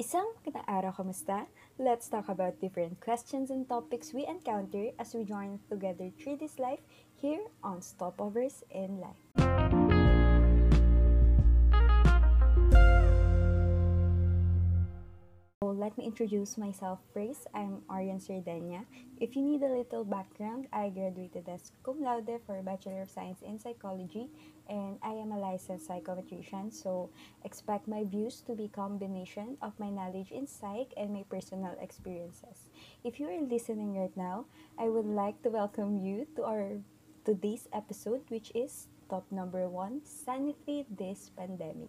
Isang magandang araw, kamusta? Let's talk about different questions and topics we encounter as we join together through this life here on Stopovers in Life. Let me introduce myself first. I'm Arian Sardenya. If you need a little background, I graduated as cum laude for Bachelor of Science in Psychology and I am a licensed psychometrician. So expect my views to be combination of my knowledge in psych and my personal experiences. If you are listening right now, I would like to welcome you to our today's episode which is top number 1, Sanity This Pandemic.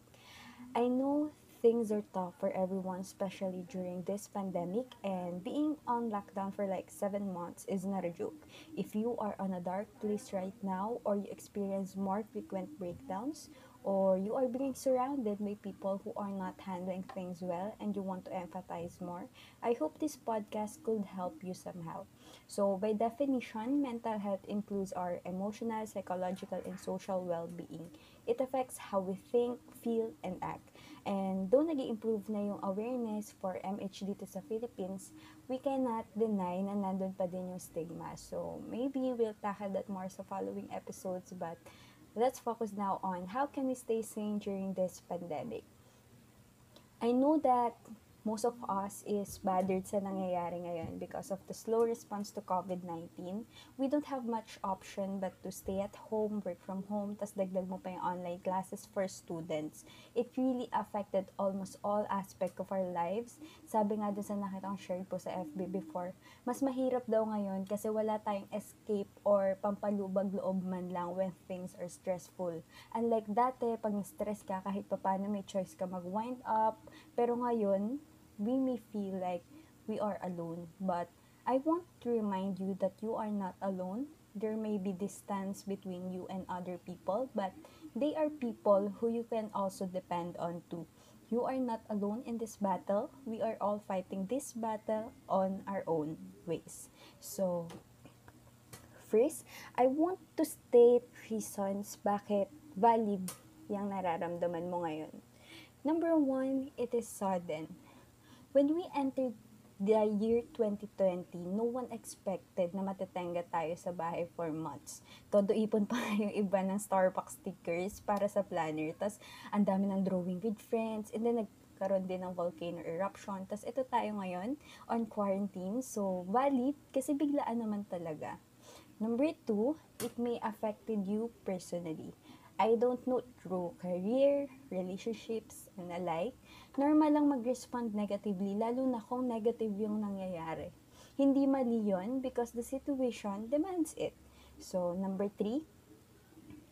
I know things are tough for everyone, especially during this pandemic. And being on lockdown for like seven months is not a joke. If you are on a dark place right now, or you experience more frequent breakdowns, or you are being surrounded by people who are not handling things well and you want to empathize more, I hope this podcast could help you somehow. So, by definition, mental health includes our emotional, psychological, and social well being. It affects how we think, feel, and act. And though nag improve na yung awareness for MH dito sa Philippines, we cannot deny na nandun pa din yung stigma. So, maybe we'll tackle that more sa following episodes, but let's focus now on how can we stay sane during this pandemic. I know that most of us is bothered sa nangyayari ngayon because of the slow response to COVID-19. We don't have much option but to stay at home, work from home, tas dagdag mo pa yung online classes for students. It really affected almost all aspect of our lives. Sabi nga dun sa nakita kong shared po sa FB before, mas mahirap daw ngayon kasi wala tayong escape or pampalubag loob man lang when things are stressful. Unlike dati, pag stress ka, kahit pa paano may choice ka mag-wind up, pero ngayon, we may feel like we are alone, but I want to remind you that you are not alone. There may be distance between you and other people, but they are people who you can also depend on too. You are not alone in this battle. We are all fighting this battle on our own ways. So, first, I want to state reasons bakit valid yung nararamdaman mo ngayon. Number one, it is sudden When we entered the year 2020, no one expected na matetenga tayo sa bahay for months. Todo ipon pa yung iba ng Starbucks stickers para sa planner. Tapos, ang dami ng drawing with friends. And then, nagkaroon din ng volcano eruption. Tapos, ito tayo ngayon on quarantine. So, valid kasi biglaan naman talaga. Number two, it may affected you personally. I don't know through career, relationships, and alike normal lang mag-respond negatively, lalo na kung negative yung nangyayari. Hindi mali yun because the situation demands it. So, number three,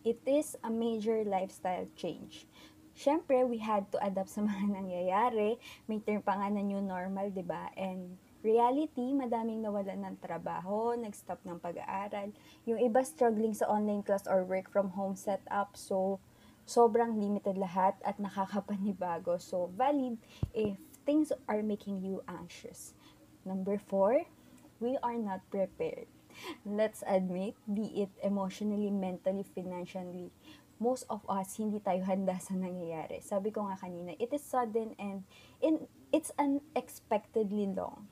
it is a major lifestyle change. Siyempre, we had to adapt sa mga nangyayari. May term pa nga na new normal, di ba? And reality, madaming nawalan ng trabaho, nag-stop ng pag-aaral. Yung iba struggling sa online class or work from home setup. So, sobrang limited lahat at nakakapanibago. So, valid if things are making you anxious. Number four, we are not prepared. Let's admit, be it emotionally, mentally, financially, most of us, hindi tayo handa sa nangyayari. Sabi ko nga kanina, it is sudden and in, it's unexpectedly long.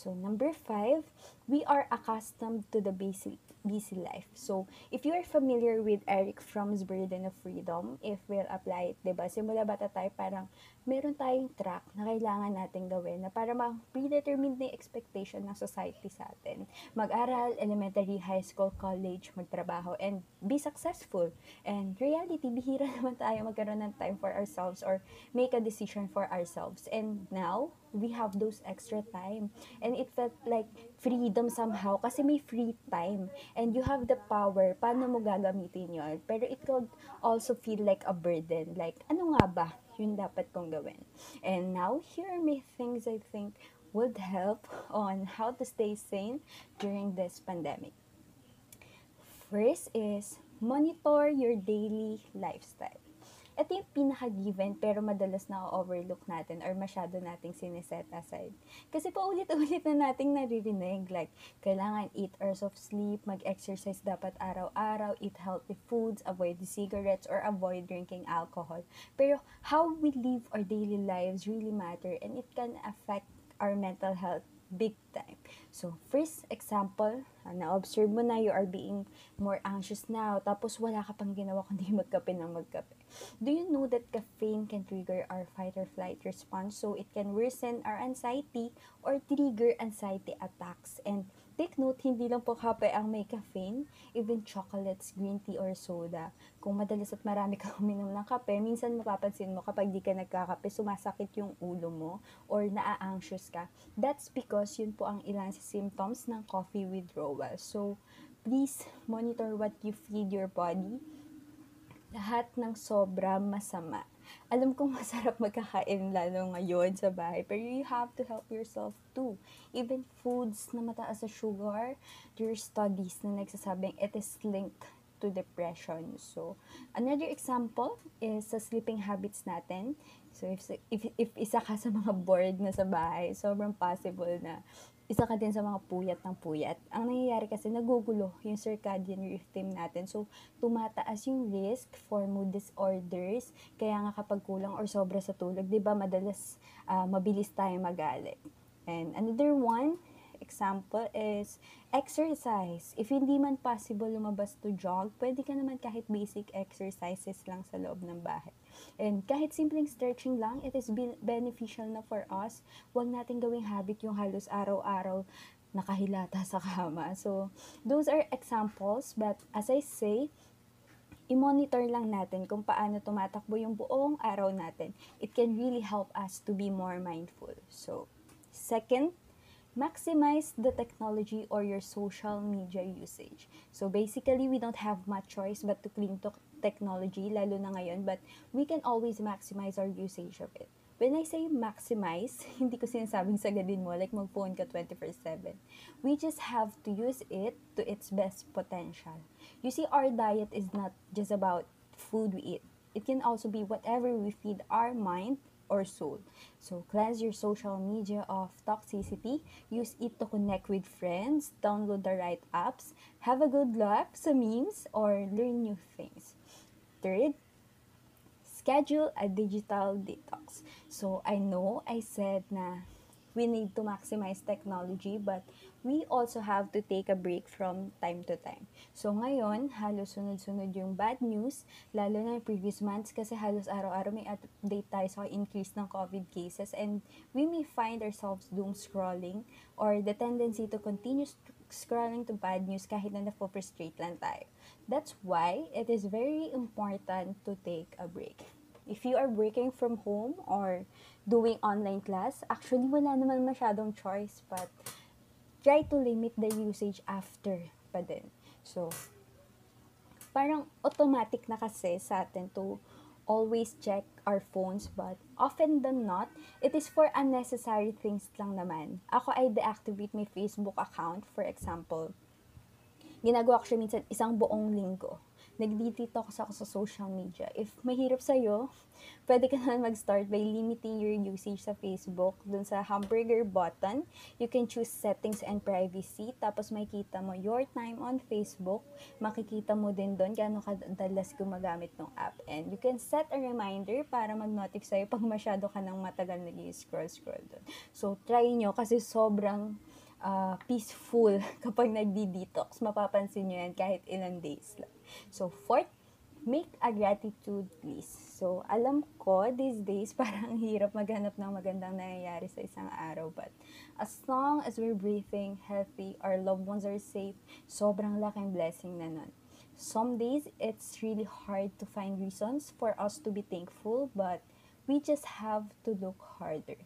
So, number five, we are accustomed to the basic busy life. So, if you are familiar with Eric Fromm's Burden of Freedom, if we'll apply it, diba? Simula bata tayo, parang meron tayong track na kailangan natin gawin na para ma-predetermine na yung expectation ng society sa atin. Mag-aral, elementary, high school, college, magtrabaho, and be successful. And reality, bihira naman tayo magkaroon ng time for ourselves or make a decision for ourselves. And now, we have those extra time. And it felt like freedom somehow kasi may free time. And you have the power. Paano mo gagamitin yon Pero it could also feel like a burden. Like, ano nga ba yun dapat kong gawin? And now, here are my things I think would help on how to stay sane during this pandemic. First is monitor your daily lifestyle ito yung pinaka-given pero madalas na-overlook natin or masyado nating sineset aside. Kasi paulit-ulit na nating naririnig like, kailangan 8 hours of sleep, mag-exercise dapat araw-araw, eat healthy foods, avoid cigarettes, or avoid drinking alcohol. Pero how we live our daily lives really matter and it can affect our mental health big time. So, first example, uh, na-observe mo na you are being more anxious now, tapos wala ka pang ginawa kundi magkape ng magkape. Do you know that caffeine can trigger our fight or flight response? So, it can worsen our anxiety or trigger anxiety attacks. And take note, hindi lang po kape ang may caffeine, even chocolates, green tea, or soda. Kung madalas at marami kang uminom ng kape, minsan mapapansin mo kapag di ka nagkakape, sumasakit yung ulo mo or naa-anxious ka. That's because yun po ang ilan sa symptoms ng coffee withdrawal. So, please monitor what you feed your body. Lahat ng sobra masama alam kong masarap magkakain lalo ngayon sa bahay, pero you have to help yourself too. Even foods na mataas sa sugar, there are studies na nagsasabing it is linked to depression. So, another example is sa sleeping habits natin. So, if, if, if isa ka sa mga bored na sa bahay, sobrang possible na isa ka din sa mga puyat ng puyat. Ang nangyayari kasi nagugulo yung circadian rhythm natin. So, tumataas yung risk for mood disorders. Kaya nga kapag kulang or sobra sa tulog, di ba madalas uh, mabilis tayo magalit. And another one, example is exercise. If hindi man possible lumabas to jog, pwede ka naman kahit basic exercises lang sa loob ng bahay. And kahit simpleng stretching lang, it is beneficial na for us. Huwag natin gawing habit yung halos araw-araw nakahilata sa kama. So, those are examples, but as I say, i-monitor lang natin kung paano tumatakbo yung buong araw natin. It can really help us to be more mindful. So, second, maximize the technology or your social media usage. So basically, we don't have much choice but to cling to technology, lalo na ngayon, but we can always maximize our usage of it. When I say maximize, hindi ko sinasabing sagadin mo, like mag-phone ka 24-7. We just have to use it to its best potential. You see, our diet is not just about food we eat. It can also be whatever we feed our mind or soul. So, cleanse your social media of toxicity. Use it to connect with friends, download the right apps, have a good laugh sa memes, or learn new things. Third, schedule a digital detox. So, I know I said na we need to maximize technology, but we also have to take a break from time to time. So ngayon, halos sunod-sunod yung bad news, lalo na yung previous months kasi halos araw-araw may update tayo sa increase ng COVID cases and we may find ourselves doom scrolling or the tendency to continue scrolling to bad news kahit na na-frustrate lang tayo. That's why it is very important to take a break. If you are working from home or doing online class, actually wala naman masyadong choice but try to limit the usage after pa din. So, parang automatic na kasi sa atin to always check our phones but often than not, it is for unnecessary things lang naman. Ako ay deactivate my Facebook account, for example. Ginagawa ko siya minsan isang buong linggo nag-detox ako sa social media. If mahirap sa'yo, pwede ka naman mag-start by limiting your usage sa Facebook. Dun sa hamburger button, you can choose settings and privacy. Tapos makikita mo your time on Facebook. Makikita mo din doon gaano kadalas gumagamit ng app. And you can set a reminder para mag-notify sa'yo pag masyado ka nang matagal nag-scroll-scroll doon. So, try nyo kasi sobrang uh, peaceful kapag nagdi-detox. Mapapansin nyo yan kahit ilang days lang. So, fourth, make a gratitude list. So, alam ko, these days, parang hirap maghanap ng magandang nangyayari sa isang araw. But, as long as we're breathing, healthy, our loved ones are safe, sobrang laking blessing na nun. Some days, it's really hard to find reasons for us to be thankful, but we just have to look harder.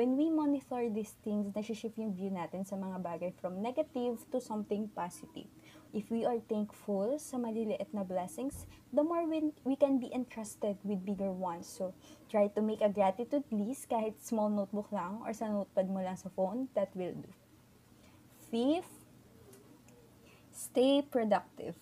When we monitor these things, nasishift yung view natin sa mga bagay from negative to something positive. If we are thankful sa maliliit na blessings, the more we, we can be entrusted with bigger ones. So, try to make a gratitude list kahit small notebook lang or sa notepad mo lang sa phone, that will do. Fifth, stay productive.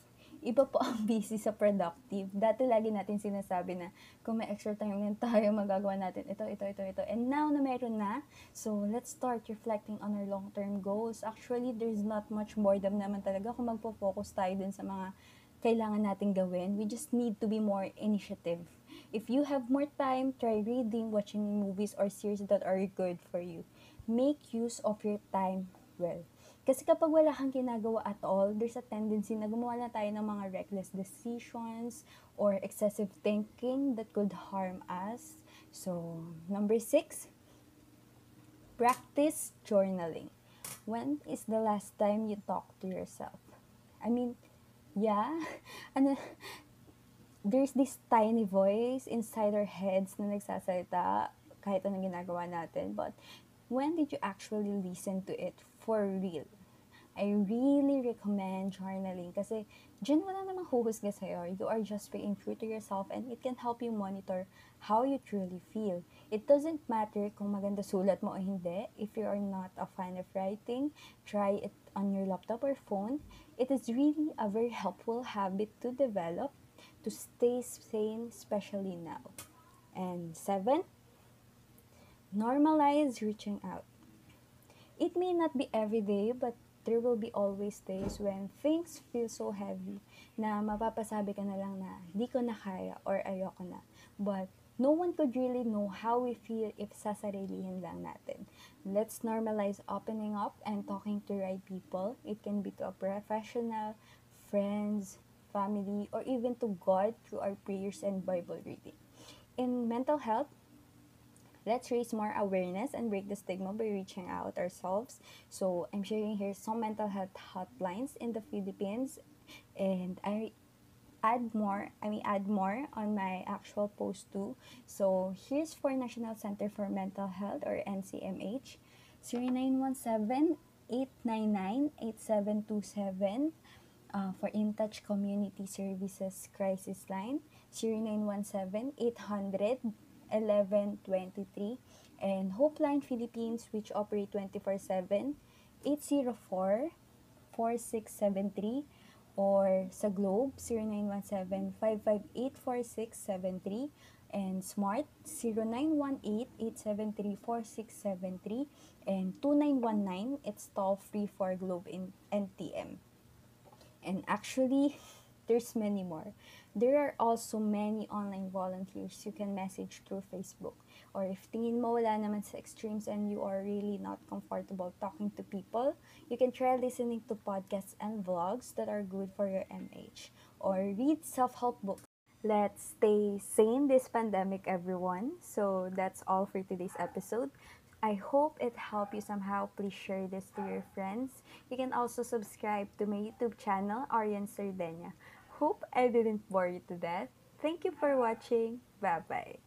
Iba po ang busy sa productive. Dati lagi natin sinasabi na kung may extra time lang tayo, magagawa natin ito, ito, ito, ito. And now na meron na, so let's start reflecting on our long-term goals. Actually, there's not much boredom naman talaga kung magpo-focus tayo dun sa mga kailangan natin gawin. We just need to be more initiative. If you have more time, try reading, watching movies or series that are good for you. Make use of your time well. Kasi kapag wala kang ginagawa at all, there's a tendency na gumawa na tayo ng mga reckless decisions or excessive thinking that could harm us. So, number six, practice journaling. When is the last time you talk to yourself? I mean, yeah, ano, there's this tiny voice inside our heads na nagsasalita kahit anong ginagawa natin. But when did you actually listen to it for real? I really recommend journaling kasi dyan wala namang huhusga sa'yo. You are just being true to yourself and it can help you monitor how you truly feel. It doesn't matter kung maganda sulat mo o hindi. If you are not a fan of writing, try it on your laptop or phone. It is really a very helpful habit to develop to stay sane, especially now. And seven, normalize reaching out. It may not be every day, but there will be always days when things feel so heavy na mapapasabi ka na lang na di ko na kaya or ayoko na. But no one could really know how we feel if sasarilihin lang natin. Let's normalize opening up and talking to right people. It can be to a professional, friends, family, or even to God through our prayers and Bible reading. In mental health, let's raise more awareness and break the stigma by reaching out ourselves. So I'm sharing here some mental health hotlines in the Philippines and I add more I mean add more on my actual post too. So here's for National Center for Mental Health or NCMH 0917 899 8727 uh, for InTouch Community Services Crisis Line 0917 800 1123 and Hopeline Philippines which operate 24/7 804 4673 or sa Globe 0917-558-4673 and Smart 0918-873-4673 and 2919 it's toll free for Globe in NTM. And actually there's many more. There are also many online volunteers you can message through Facebook. Or if tingin mo wala naman sa extremes and you are really not comfortable talking to people, you can try listening to podcasts and vlogs that are good for your MH. Or read self-help books. Let's stay sane this pandemic, everyone. So that's all for today's episode. I hope it helped you somehow. Please share this to your friends. You can also subscribe to my YouTube channel, Arian Sardenia. Hope I didn't bore you to death. Thank you for watching. Bye bye.